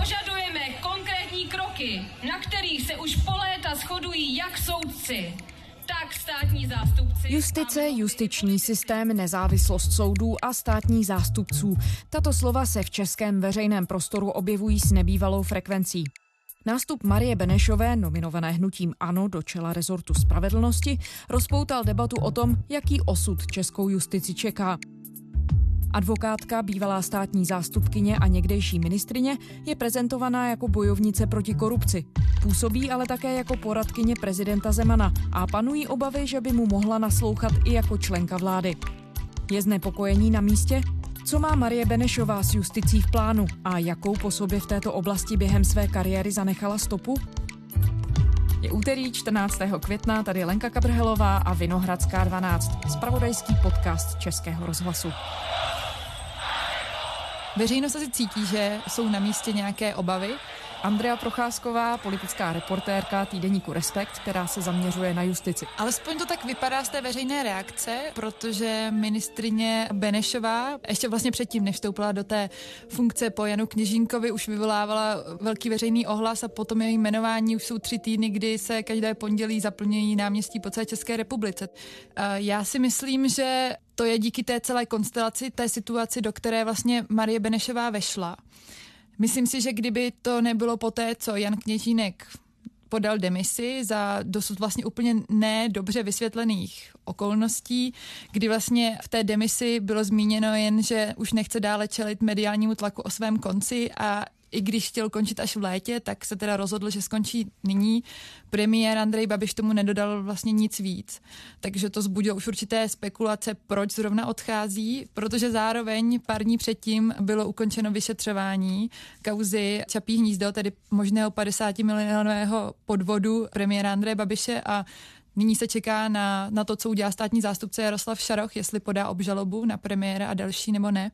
Požadujeme konkrétní kroky, na kterých se už po léta shodují jak soudci, tak státní zástupci. Justice, justiční systém, nezávislost soudů a státních zástupců. Tato slova se v českém veřejném prostoru objevují s nebývalou frekvencí. Nástup Marie Benešové, nominované hnutím ANO do čela rezortu spravedlnosti, rozpoutal debatu o tom, jaký osud českou justici čeká. Advokátka, bývalá státní zástupkyně a někdejší ministrině je prezentovaná jako bojovnice proti korupci. Působí ale také jako poradkyně prezidenta Zemana a panují obavy, že by mu mohla naslouchat i jako členka vlády. Je znepokojení na místě? Co má Marie Benešová s justicí v plánu a jakou po sobě v této oblasti během své kariéry zanechala stopu? Je úterý 14. května, tady Lenka Kabrhelová a Vinohradská 12, spravodajský podcast Českého rozhlasu. Veřejnost asi cítí, že jsou na místě nějaké obavy. Andrea Procházková, politická reportérka týdeníku Respekt, která se zaměřuje na justici. Alespoň to tak vypadá z té veřejné reakce, protože ministrině Benešová ještě vlastně předtím, než vstoupila do té funkce po Janu Kněžínkovi, už vyvolávala velký veřejný ohlas a potom její jmenování už jsou tři týdny, kdy se každé pondělí zaplňují náměstí po celé České republice. Já si myslím, že to je díky té celé konstelaci, té situaci, do které vlastně Marie Benešová vešla. Myslím si, že kdyby to nebylo po té, co Jan Kněžínek podal demisi za dosud vlastně úplně nedobře vysvětlených okolností, kdy vlastně v té demisi bylo zmíněno jen, že už nechce dále čelit mediálnímu tlaku o svém konci a i když chtěl končit až v létě, tak se teda rozhodl, že skončí nyní. Premiér Andrej Babiš tomu nedodal vlastně nic víc. Takže to zbudilo už určité spekulace, proč zrovna odchází, protože zároveň pár dní předtím bylo ukončeno vyšetřování kauzy Čapí hnízdo, tedy možného 50 milionového podvodu premiéra Andreje Babiše a Nyní se čeká na, na to, co udělá státní zástupce Jaroslav Šaroch, jestli podá obžalobu na premiéra a další nebo ne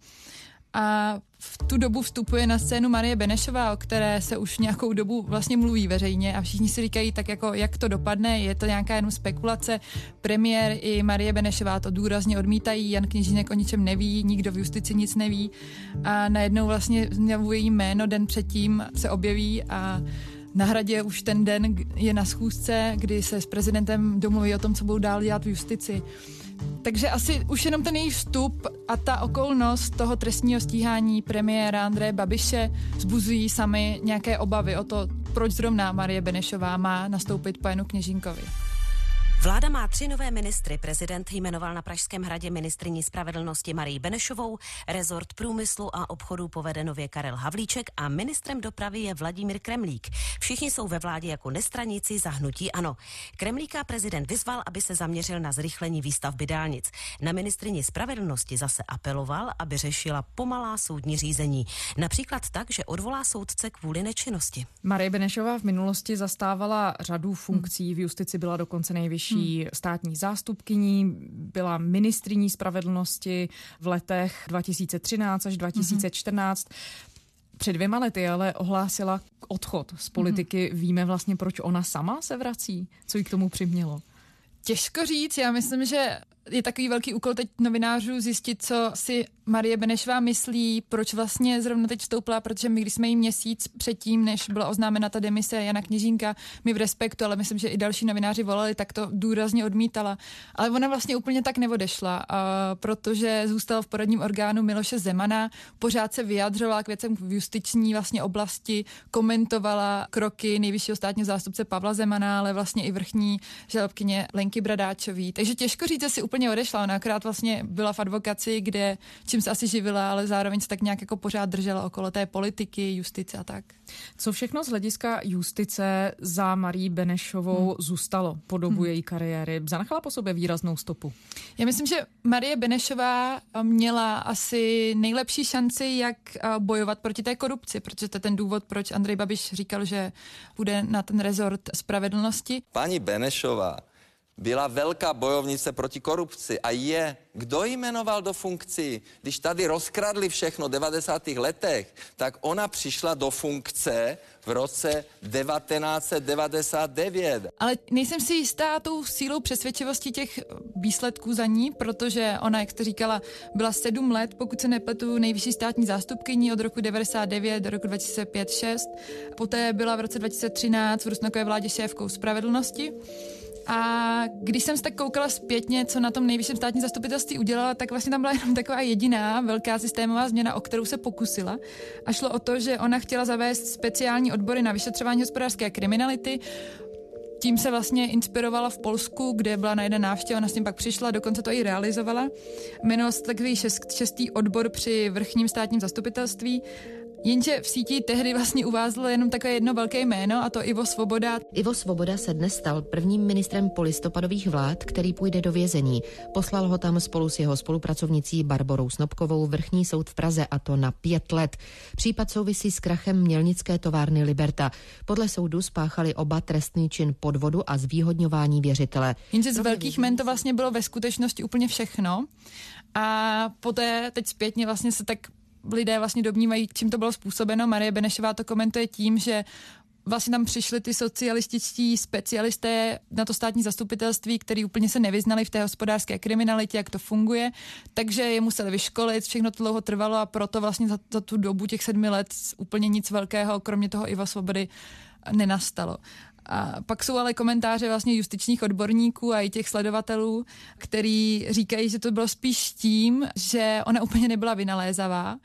a v tu dobu vstupuje na scénu Marie Benešová, o které se už nějakou dobu vlastně mluví veřejně a všichni si říkají tak jako, jak to dopadne, je to nějaká jenom spekulace. Premiér i Marie Benešová to důrazně odmítají, Jan Kněžínek o ničem neví, nikdo v justici nic neví a najednou vlastně její jméno den předtím se objeví a na hradě už ten den je na schůzce, kdy se s prezidentem domluví o tom, co budou dál dělat v justici. Takže asi už jenom ten její vstup a ta okolnost toho trestního stíhání premiéra Andreje Babiše zbuzují sami nějaké obavy o to, proč zrovna Marie Benešová má nastoupit po Janu Kněžínkovi. Vláda má tři nové ministry. Prezident jmenoval na Pražském hradě ministriní spravedlnosti Marii Benešovou, rezort průmyslu a obchodu povede nově Karel Havlíček a ministrem dopravy je Vladimír Kremlík. Všichni jsou ve vládě jako nestraníci za hnutí ano. Kremlíka prezident vyzval, aby se zaměřil na zrychlení výstavby dálnic. Na ministrině spravedlnosti zase apeloval, aby řešila pomalá soudní řízení. Například tak, že odvolá soudce kvůli nečinnosti. Marie Benešová v minulosti zastávala řadu funkcí, v justici byla dokonce nejvyšší nejvyšší státní zástupkyní, byla ministriní spravedlnosti v letech 2013 až 2014. Před dvěma lety ale ohlásila odchod z politiky. Víme vlastně, proč ona sama se vrací? Co jí k tomu přimělo? Těžko říct, já myslím, že je takový velký úkol teď novinářů zjistit, co si Marie Benešová myslí, proč vlastně zrovna teď vstoupila, protože my, když jsme jí měsíc předtím, než byla oznámena ta demise Jana Kněžínka, my v respektu, ale myslím, že i další novináři volali, tak to důrazně odmítala. Ale ona vlastně úplně tak neodešla, protože zůstala v poradním orgánu Miloše Zemana, pořád se vyjadřovala k věcem v justiční vlastně oblasti, komentovala kroky nejvyššího státního zástupce Pavla Zemana, ale vlastně i vrchní žalobkyně Lenky Bradáčový. Takže těžko říct, si úplně odešla. Ona akorát vlastně byla v advokaci, kde čím se asi živila, ale zároveň se tak nějak jako pořád držela okolo té politiky, justice a tak. Co všechno z hlediska justice za Marí Benešovou hmm. zůstalo po dobu hmm. její kariéry? Zanechala po sobě výraznou stopu? Já myslím, že Marie Benešová měla asi nejlepší šanci, jak bojovat proti té korupci, protože to je ten důvod, proč Andrej Babiš říkal, že bude na ten rezort spravedlnosti. Paní Benešová byla velká bojovnice proti korupci a je. Kdo ji jmenoval do funkcí? Když tady rozkradli všechno v 90. letech, tak ona přišla do funkce v roce 1999. Ale nejsem si jistá tou sílou přesvědčivosti těch výsledků za ní, protože ona, jak jste říkala, byla sedm let, pokud se nepletu, nejvyšší státní zástupkyní od roku 99 do roku 2005-6. Poté byla v roce 2013 v Rusnokové vládě šéfkou spravedlnosti. A když jsem se tak koukala zpětně, co na tom nejvyšším státní zastupitelství udělala, tak vlastně tam byla jenom taková jediná velká systémová změna, o kterou se pokusila. A šlo o to, že ona chtěla zavést speciální odbory na vyšetřování hospodářské kriminality, tím se vlastně inspirovala v Polsku, kde byla na jeden návštěva, ona s tím pak přišla, dokonce to i realizovala. Jmenoval se takový šest, šestý odbor při vrchním státním zastupitelství Jenže v síti tehdy vlastně uvázlo jenom takové jedno velké jméno, a to Ivo Svoboda. Ivo Svoboda se dnes stal prvním ministrem polistopadových vlád, který půjde do vězení. Poslal ho tam spolu s jeho spolupracovnicí Barborou Snobkovou vrchní soud v Praze a to na pět let. Případ souvisí s krachem mělnické továrny Liberta. Podle soudu spáchali oba trestný čin podvodu a zvýhodňování věřitele. Jenže z velkých men to vlastně bylo ve skutečnosti úplně všechno. A poté teď zpětně vlastně se tak lidé vlastně domnívají, čím to bylo způsobeno. Marie Benešová to komentuje tím, že vlastně tam přišli ty socialističtí specialisté na to státní zastupitelství, který úplně se nevyznali v té hospodářské kriminalitě, jak to funguje, takže je museli vyškolit, všechno to dlouho trvalo a proto vlastně za, za tu dobu těch sedmi let úplně nic velkého, kromě toho Iva Svobody, nenastalo. A pak jsou ale komentáře vlastně justičních odborníků a i těch sledovatelů, který říkají, že to bylo spíš tím, že ona úplně nebyla vynalézavá,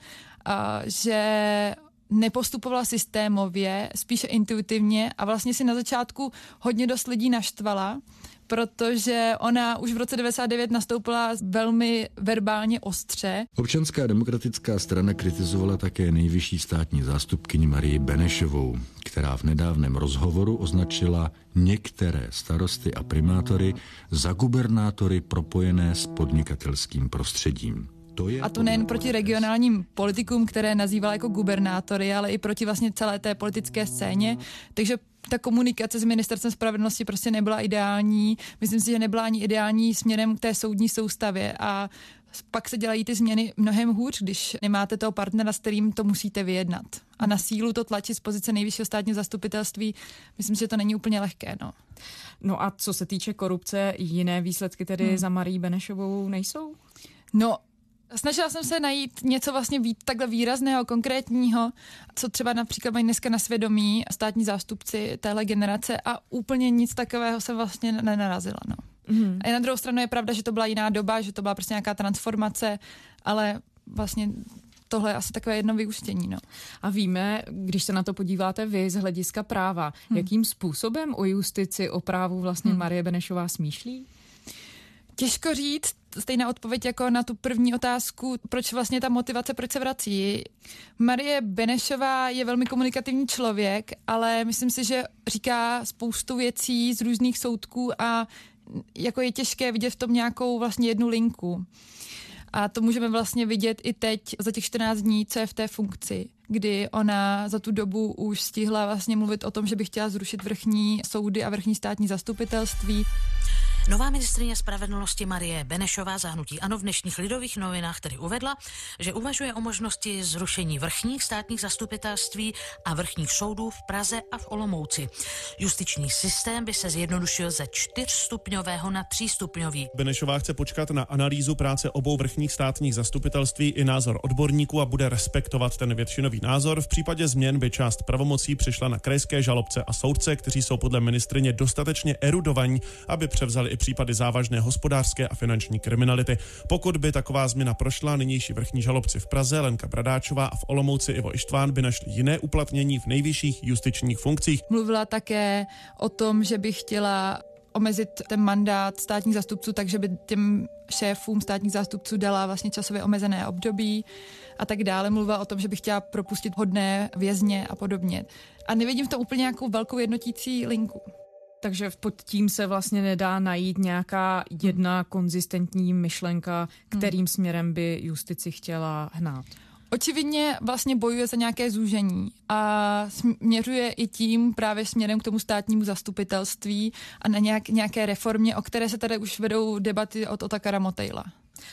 a že nepostupovala systémově, spíše intuitivně a vlastně si na začátku hodně dost lidí naštvala, protože ona už v roce 99 nastoupila velmi verbálně ostře. Občanská demokratická strana kritizovala také nejvyšší státní zástupkyni Marii Benešovou, která v nedávném rozhovoru označila některé starosty a primátory za gubernátory propojené s podnikatelským prostředím. To je a to nejen proti regionálním politikům, které nazývala jako gubernátory, ale i proti vlastně celé té politické scéně. Takže ta komunikace s ministerstvem spravedlnosti prostě nebyla ideální. Myslím si, že nebyla ani ideální směrem k té soudní soustavě a pak se dělají ty změny mnohem hůř, když nemáte toho partnera, s kterým to musíte vyjednat. A na sílu to tlačit z pozice nejvyššího státního zastupitelství, myslím, že to není úplně lehké. No. no a co se týče korupce, jiné výsledky tedy hmm. za Marí Benešovou nejsou? No, Snažila jsem se najít něco vlastně víc takhle výrazného, konkrétního, co třeba například mají dneska na svědomí státní zástupci téhle generace a úplně nic takového jsem vlastně nenarazila. No. Mm. A na druhou stranu je pravda, že to byla jiná doba, že to byla prostě nějaká transformace, ale vlastně tohle je asi takové jedno vyústění. No. A víme, když se na to podíváte vy z hlediska práva, hmm. jakým způsobem o justici, o právu vlastně hmm. Marie Benešová smýšlí? Těžko říct, stejná odpověď jako na tu první otázku, proč vlastně ta motivace, proč se vrací. Marie Benešová je velmi komunikativní člověk, ale myslím si, že říká spoustu věcí z různých soudků a jako je těžké vidět v tom nějakou vlastně jednu linku. A to můžeme vlastně vidět i teď za těch 14 dní, co je v té funkci, kdy ona za tu dobu už stihla vlastně mluvit o tom, že by chtěla zrušit vrchní soudy a vrchní státní zastupitelství. Nová ministrině spravedlnosti Marie Benešová zahnutí ano v dnešních lidových novinách tedy uvedla, že uvažuje o možnosti zrušení vrchních státních zastupitelství a vrchních soudů v Praze a v Olomouci. Justiční systém by se zjednodušil ze čtyřstupňového na třístupňový. Benešová chce počkat na analýzu práce obou vrchních státních zastupitelství i názor odborníků a bude respektovat ten většinový názor. V případě změn by část pravomocí přišla na krajské žalobce a soudce, kteří jsou podle ministrině dostatečně erudovaní, aby převzali i případy závažné hospodářské a finanční kriminality. Pokud by taková změna prošla, nynější vrchní žalobci v Praze Lenka Bradáčová a v Olomouci Ivo Ištván by našli jiné uplatnění v nejvyšších justičních funkcích. Mluvila také o tom, že by chtěla omezit ten mandát státních zástupců, takže by těm šéfům státních zástupců dala vlastně časově omezené období a tak dále. Mluvila o tom, že by chtěla propustit hodné vězně a podobně. A nevidím v tom úplně nějakou velkou jednotící linku. Takže pod tím se vlastně nedá najít nějaká jedna konzistentní myšlenka, kterým hmm. směrem by justici chtěla hnát. Očividně vlastně bojuje za nějaké zúžení a směřuje i tím právě směrem k tomu státnímu zastupitelství a na nějak, nějaké reformě, o které se tady už vedou debaty od Otakara Motejla.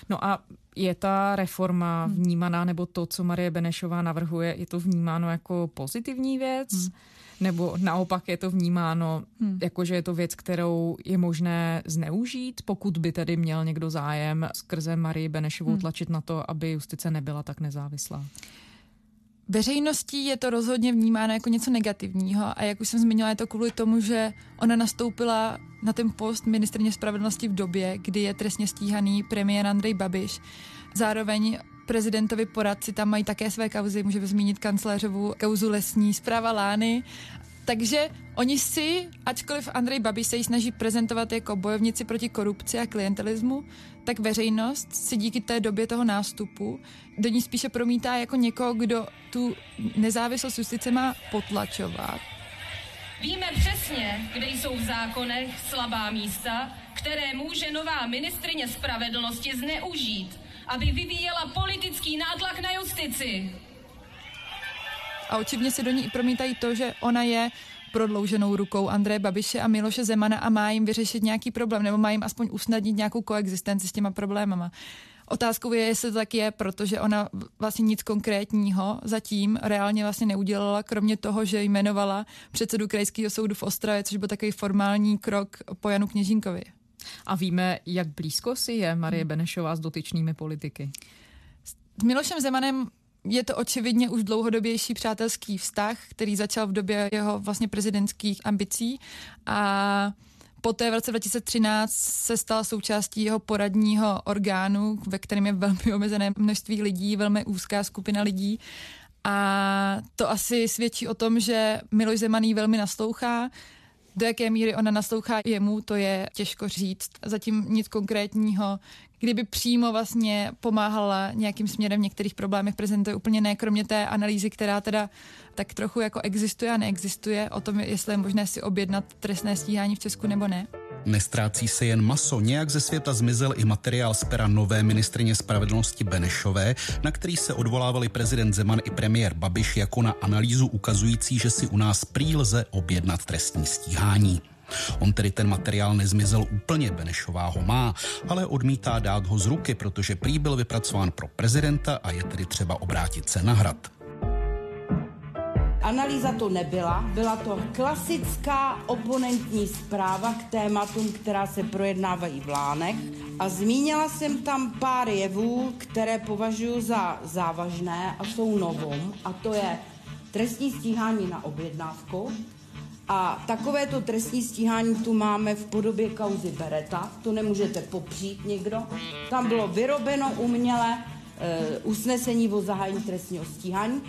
No a je ta reforma hmm. vnímaná, nebo to, co Marie Benešová navrhuje, je to vnímáno jako pozitivní věc? Hmm. Nebo naopak je to vnímáno hmm. jako, že je to věc, kterou je možné zneužít, pokud by tedy měl někdo zájem skrze Marie Benešovou hmm. tlačit na to, aby justice nebyla tak nezávislá? Veřejností je to rozhodně vnímáno jako něco negativního a jak už jsem zmínila, je to kvůli tomu, že ona nastoupila na ten post ministrně spravedlnosti v době, kdy je trestně stíhaný premiér Andrej Babiš. Zároveň prezidentovi poradci tam mají také své kauzy, můžeme zmínit kancléřovu kauzu lesní zpráva Lány takže oni si, ačkoliv Andrej Babiš se jí snaží prezentovat jako bojovníci proti korupci a klientelismu, tak veřejnost si díky té době toho nástupu do ní spíše promítá jako někoho, kdo tu nezávislost justice má potlačovat. Víme přesně, kde jsou v zákonech slabá místa, které může nová ministrině spravedlnosti zneužít, aby vyvíjela politický nátlak na justici a očivně se do ní i promítají to, že ona je prodlouženou rukou Andreje Babiše a Miloše Zemana a má jim vyřešit nějaký problém, nebo má jim aspoň usnadnit nějakou koexistenci s těma problémama. Otázkou je, jestli to tak je, protože ona vlastně nic konkrétního zatím reálně vlastně neudělala, kromě toho, že jmenovala předsedu krajského soudu v Ostravě, což byl takový formální krok po Janu Kněžínkovi. A víme, jak blízko si je Marie Benešová s dotyčnými politiky? S Milošem Zemanem je to očividně už dlouhodobější přátelský vztah, který začal v době jeho vlastně prezidentských ambicí a Poté v roce 2013 se stal součástí jeho poradního orgánu, ve kterém je velmi omezené množství lidí, velmi úzká skupina lidí. A to asi svědčí o tom, že Miloš Zemaný velmi naslouchá, do jaké míry ona naslouchá jemu, to je těžko říct. Zatím nic konkrétního, kdyby přímo vlastně pomáhala nějakým směrem v některých problémech prezentuje úplně ne, kromě té analýzy, která teda tak trochu jako existuje a neexistuje o tom, jestli je možné si objednat trestné stíhání v Česku nebo ne. Nestrácí se jen maso, nějak ze světa zmizel i materiál z pera nové ministrině spravedlnosti Benešové, na který se odvolávali prezident Zeman i premiér Babiš jako na analýzu ukazující, že si u nás prý lze objednat trestní stíhání. On tedy ten materiál nezmizel úplně, Benešová ho má, ale odmítá dát ho z ruky, protože prý byl vypracován pro prezidenta a je tedy třeba obrátit se na hrad. Analýza to nebyla, byla to klasická oponentní zpráva k tématům, která se projednávají v Lánech. A zmínila jsem tam pár jevů, které považuji za závažné a jsou novom a to je trestní stíhání na objednávku, a takovéto trestní stíhání tu máme v podobě kauzy Bereta, to nemůžete popřít někdo. Tam bylo vyrobeno uměle e, usnesení o zahájení trestního stíhání.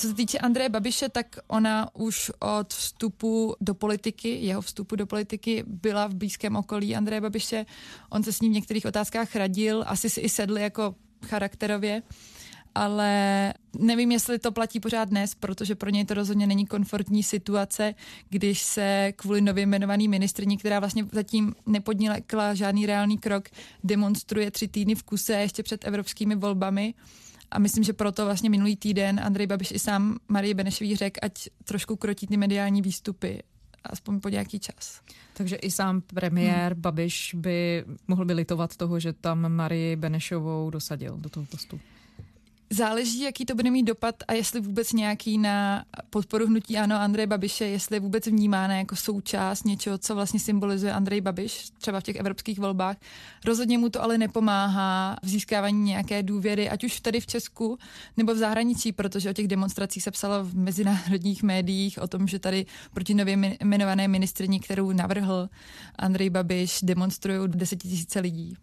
Co se týče Andreje Babiše, tak ona už od vstupu do politiky, jeho vstupu do politiky, byla v blízkém okolí Andreje Babiše. On se s ním v některých otázkách radil, asi si i sedli jako charakterově ale nevím, jestli to platí pořád dnes, protože pro něj to rozhodně není komfortní situace, když se kvůli nově jmenovaný ministrní, která vlastně zatím nepodnikla žádný reálný krok, demonstruje tři týdny v kuse ještě před evropskými volbami. A myslím, že proto vlastně minulý týden Andrej Babiš i sám Marie Benešový řekl, ať trošku krotí ty mediální výstupy, aspoň po nějaký čas. Takže i sám premiér hmm. Babiš by mohl by litovat toho, že tam Marii Benešovou dosadil do toho postu. Záleží, jaký to bude mít dopad a jestli vůbec nějaký na podporu hnutí ano Andreje Babiše, jestli je vůbec vnímána jako součást něčeho, co vlastně symbolizuje Andrej Babiš, třeba v těch evropských volbách. Rozhodně mu to ale nepomáhá v získávání nějaké důvěry, ať už tady v Česku nebo v zahraničí, protože o těch demonstracích se psalo v mezinárodních médiích o tom, že tady proti nově jmenované ministrině, kterou navrhl Andrej Babiš, demonstrují desetitisíce lidí.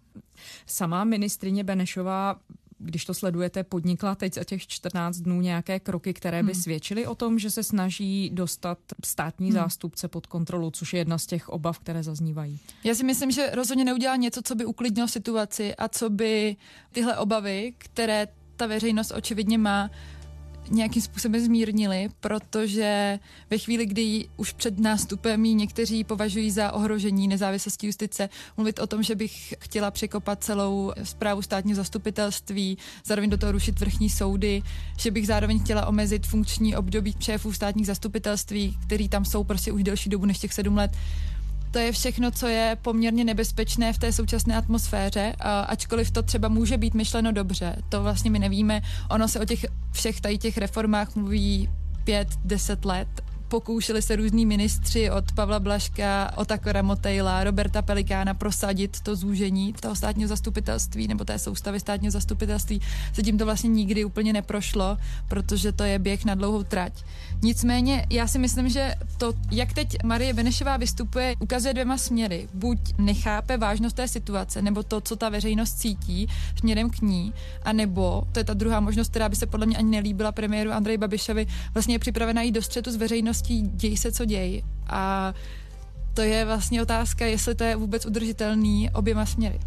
Sama ministrině Benešová když to sledujete, podnikla teď za těch 14 dnů nějaké kroky, které by hmm. svědčily o tom, že se snaží dostat státní hmm. zástupce pod kontrolu, což je jedna z těch obav, které zaznívají. Já si myslím, že rozhodně neudělá něco, co by uklidnilo situaci a co by tyhle obavy, které ta veřejnost očividně má, nějakým způsobem zmírnili, protože ve chvíli, kdy už před nástupem ji někteří považují za ohrožení nezávislosti justice, mluvit o tom, že bych chtěla překopat celou zprávu státního zastupitelství, zároveň do toho rušit vrchní soudy, že bych zároveň chtěla omezit funkční období šéfů státních zastupitelství, který tam jsou prostě už delší dobu než těch sedm let, to je všechno, co je poměrně nebezpečné v té současné atmosféře, ačkoliv to třeba může být myšleno dobře. To vlastně my nevíme. Ono se o těch všech tady těch reformách mluví pět, deset let pokoušeli se různí ministři od Pavla Blaška, Otakora Motejla, Roberta Pelikána prosadit to zúžení toho státního zastupitelství nebo té soustavy státního zastupitelství. Zatím to vlastně nikdy úplně neprošlo, protože to je běh na dlouhou trať. Nicméně já si myslím, že to, jak teď Marie Benešová vystupuje, ukazuje dvěma směry. Buď nechápe vážnost té situace, nebo to, co ta veřejnost cítí směrem k ní, a nebo, to je ta druhá možnost, která by se podle mě ani nelíbila premiéru Andreji Babišovi, vlastně je připravena jít do střetu s veřejností veřejností děj se, co děj. A to je vlastně otázka, jestli to je vůbec udržitelný oběma směry.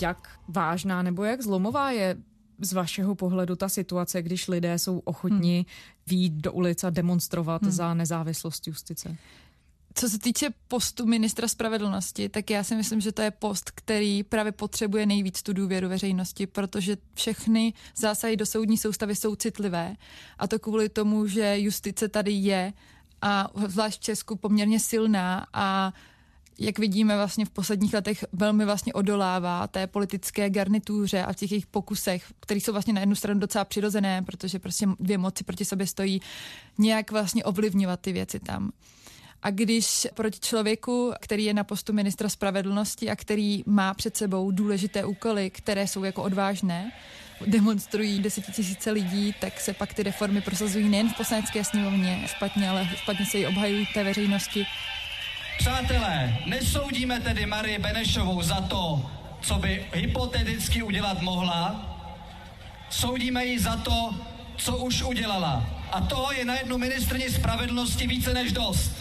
Jak vážná nebo jak zlomová je z vašeho pohledu ta situace, když lidé jsou ochotni hmm. výjít do ulic a demonstrovat hmm. za nezávislost justice? Co se týče postu ministra spravedlnosti, tak já si myslím, že to je post, který právě potřebuje nejvíc tu důvěru veřejnosti, protože všechny zásahy do soudní soustavy jsou citlivé. A to kvůli tomu, že justice tady je a zvlášť v Česku poměrně silná a jak vidíme vlastně v posledních letech velmi vlastně odolává té politické garnituře a v těch jejich pokusech, které jsou vlastně na jednu stranu docela přirozené, protože prostě dvě moci proti sobě stojí, nějak vlastně ovlivňovat ty věci tam. A když proti člověku, který je na postu ministra spravedlnosti a který má před sebou důležité úkoly, které jsou jako odvážné, demonstrují desetitisíce lidí, tak se pak ty reformy prosazují nejen v poslanecké sněmovně špatně, ale špatně se ji obhajují té veřejnosti. Přátelé, nesoudíme tedy Marie Benešovou za to, co by hypoteticky udělat mohla, soudíme ji za to, co už udělala. A toho je na jednu ministrní spravedlnosti více než dost.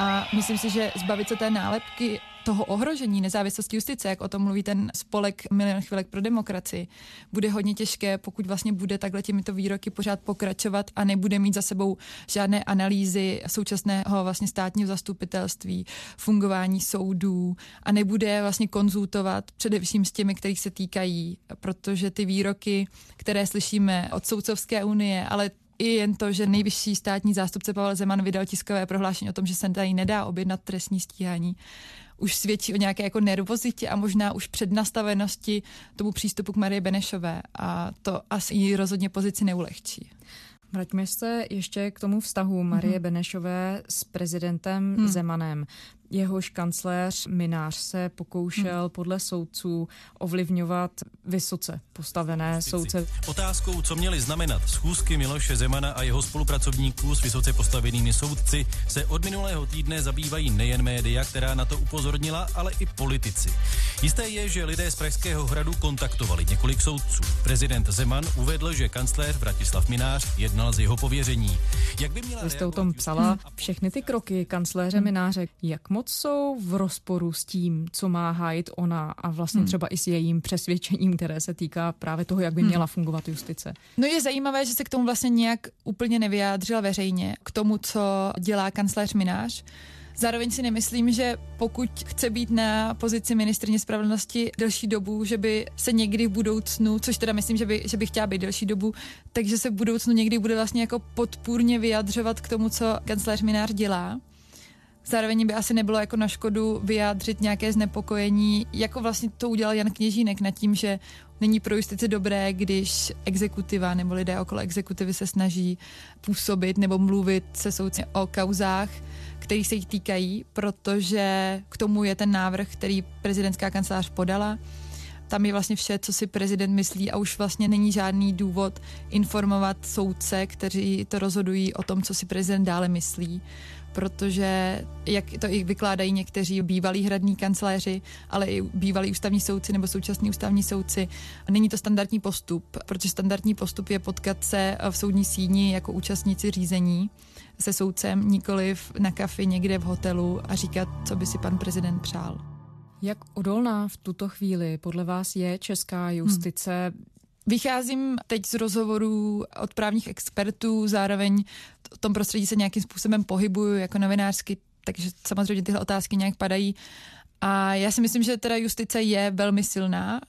A myslím si, že zbavit se té nálepky toho ohrožení nezávislosti justice, jak o tom mluví ten spolek Milion chvilek pro demokracii, bude hodně těžké, pokud vlastně bude takhle těmito výroky pořád pokračovat a nebude mít za sebou žádné analýzy současného vlastně státního zastupitelství, fungování soudů a nebude vlastně konzultovat především s těmi, kterých se týkají, protože ty výroky, které slyšíme od Soudcovské unie, ale i jen to, že nejvyšší státní zástupce Pavel Zeman vydal tiskové prohlášení o tom, že se tady nedá objednat trestní stíhání, už svědčí o nějaké jako nervozitě a možná už přednastavenosti tomu přístupu k Marie Benešové a to asi jí rozhodně pozici neulehčí. Vraťme se ještě k tomu vztahu Marie mm-hmm. Benešové s prezidentem mm. Zemanem. Jehož kancléř Minář se pokoušel hmm. podle soudců ovlivňovat vysoce postavené soudce. Otázkou, co měly znamenat schůzky Miloše Zemana a jeho spolupracovníků s vysoce postavenými soudci, se od minulého týdne zabývají nejen média, která na to upozornila, ale i politici. Jisté je, že lidé z Pražského hradu kontaktovali několik soudců. Prezident Zeman uvedl, že kancléř Vratislav Minář jednal z jeho pověření. Jak by měla Vy jste o tom psala všechny ty kroky kancléře hmm. Mináře. Jak moc jsou v rozporu s tím, co má hájit ona a vlastně hmm. třeba i s jejím přesvědčením, které se týká právě toho, jak by hmm. měla fungovat justice. No je zajímavé, že se k tomu vlastně nějak úplně nevyjádřila veřejně, k tomu, co dělá kancléř Minář. Zároveň si nemyslím, že pokud chce být na pozici ministrně spravedlnosti delší dobu, že by se někdy v budoucnu, což teda myslím, že by, že by chtěla být delší dobu, takže se v budoucnu někdy bude vlastně jako podpůrně vyjadřovat k tomu, co kancléř Minář dělá. Zároveň by asi nebylo jako na škodu vyjádřit nějaké znepokojení, jako vlastně to udělal Jan Kněžínek nad tím, že není pro justici dobré, když exekutiva nebo lidé okolo exekutivy se snaží působit nebo mluvit se soudci o kauzách, který se jich týkají, protože k tomu je ten návrh, který prezidentská kancelář podala. Tam je vlastně vše, co si prezident myslí a už vlastně není žádný důvod informovat soudce, kteří to rozhodují o tom, co si prezident dále myslí protože, jak to i vykládají někteří bývalí hradní kancléři, ale i bývalí ústavní soudci nebo současní ústavní soudci, není to standardní postup, protože standardní postup je potkat se v soudní síni jako účastníci řízení se soudcem, nikoliv na kafi někde v hotelu a říkat, co by si pan prezident přál. Jak odolná v tuto chvíli podle vás je česká justice? Hmm Vycházím teď z rozhovorů od právních expertů, zároveň v tom prostředí se nějakým způsobem pohybuju jako novinářsky, takže samozřejmě tyhle otázky nějak padají. A já si myslím, že teda justice je velmi silná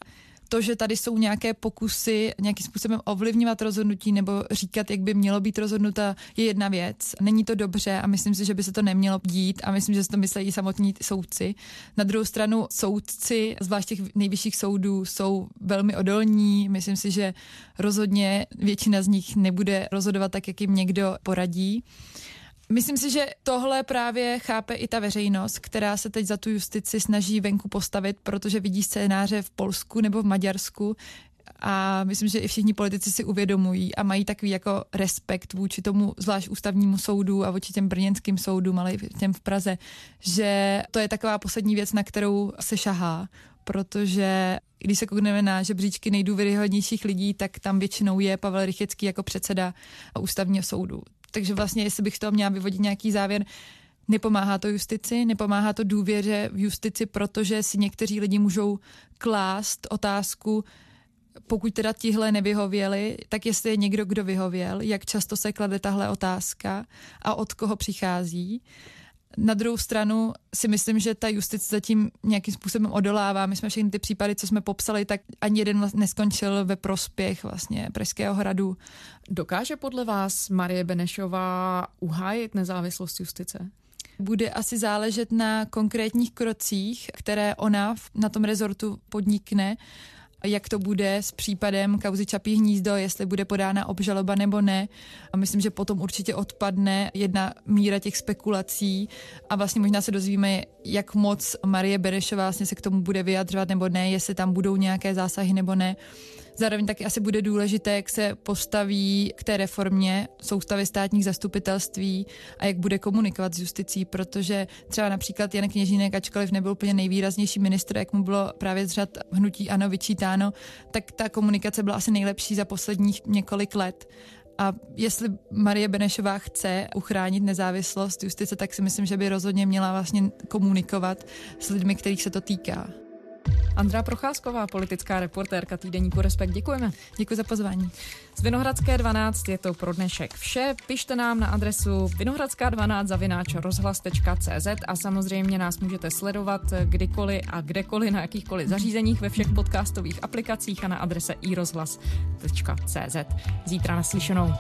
to, že tady jsou nějaké pokusy nějakým způsobem ovlivňovat rozhodnutí nebo říkat, jak by mělo být rozhodnuta, je jedna věc. Není to dobře a myslím si, že by se to nemělo dít a myslím, že se to myslí i samotní soudci. Na druhou stranu soudci, zvlášť těch nejvyšších soudů, jsou velmi odolní. Myslím si, že rozhodně většina z nich nebude rozhodovat tak, jak jim někdo poradí. Myslím si, že tohle právě chápe i ta veřejnost, která se teď za tu justici snaží venku postavit, protože vidí scénáře v Polsku nebo v Maďarsku, a myslím, že i všichni politici si uvědomují a mají takový jako respekt vůči tomu zvlášť ústavnímu soudu a vůči těm brněnským soudům, ale i těm v Praze, že to je taková poslední věc, na kterou se šahá, protože když se koukneme na žebříčky nejdůvěryhodnějších lidí, tak tam většinou je Pavel Rychecký jako předseda ústavního soudu. Takže vlastně, jestli bych z toho měla vyvodit nějaký závěr, nepomáhá to justici, nepomáhá to důvěře v justici, protože si někteří lidi můžou klást otázku, pokud teda tihle nevyhověli, tak jestli je někdo, kdo vyhověl, jak často se klade tahle otázka a od koho přichází. Na druhou stranu si myslím, že ta justice zatím nějakým způsobem odolává. My jsme všechny ty případy, co jsme popsali, tak ani jeden neskončil ve prospěch vlastně Pražského hradu. Dokáže podle vás Marie Benešová uhájit nezávislost justice? Bude asi záležet na konkrétních krocích, které ona na tom rezortu podnikne jak to bude s případem kauzy Čapí hnízdo, jestli bude podána obžaloba nebo ne. A myslím, že potom určitě odpadne jedna míra těch spekulací a vlastně možná se dozvíme, jak moc Marie Berešová vlastně se k tomu bude vyjadřovat nebo ne, jestli tam budou nějaké zásahy nebo ne. Zároveň taky asi bude důležité, jak se postaví k té reformě soustavy státních zastupitelství a jak bude komunikovat s justicí, protože třeba například Jan Kněžínek, ačkoliv nebyl úplně nejvýraznější ministr, jak mu bylo právě z řad hnutí ANO vyčítáno, tak ta komunikace byla asi nejlepší za posledních několik let. A jestli Marie Benešová chce uchránit nezávislost justice, tak si myslím, že by rozhodně měla vlastně komunikovat s lidmi, kterých se to týká. Andrá Procházková, politická reportérka týdeníku Respekt. Děkujeme. Děkuji za pozvání. Z Vinohradské 12 je to pro dnešek vše. Pište nám na adresu vinohradská12 zavináč rozhlas.cz a samozřejmě nás můžete sledovat kdykoliv a kdekoliv na jakýchkoliv zařízeních ve všech podcastových aplikacích a na adrese iRozhlas.cz. Zítra naslyšenou.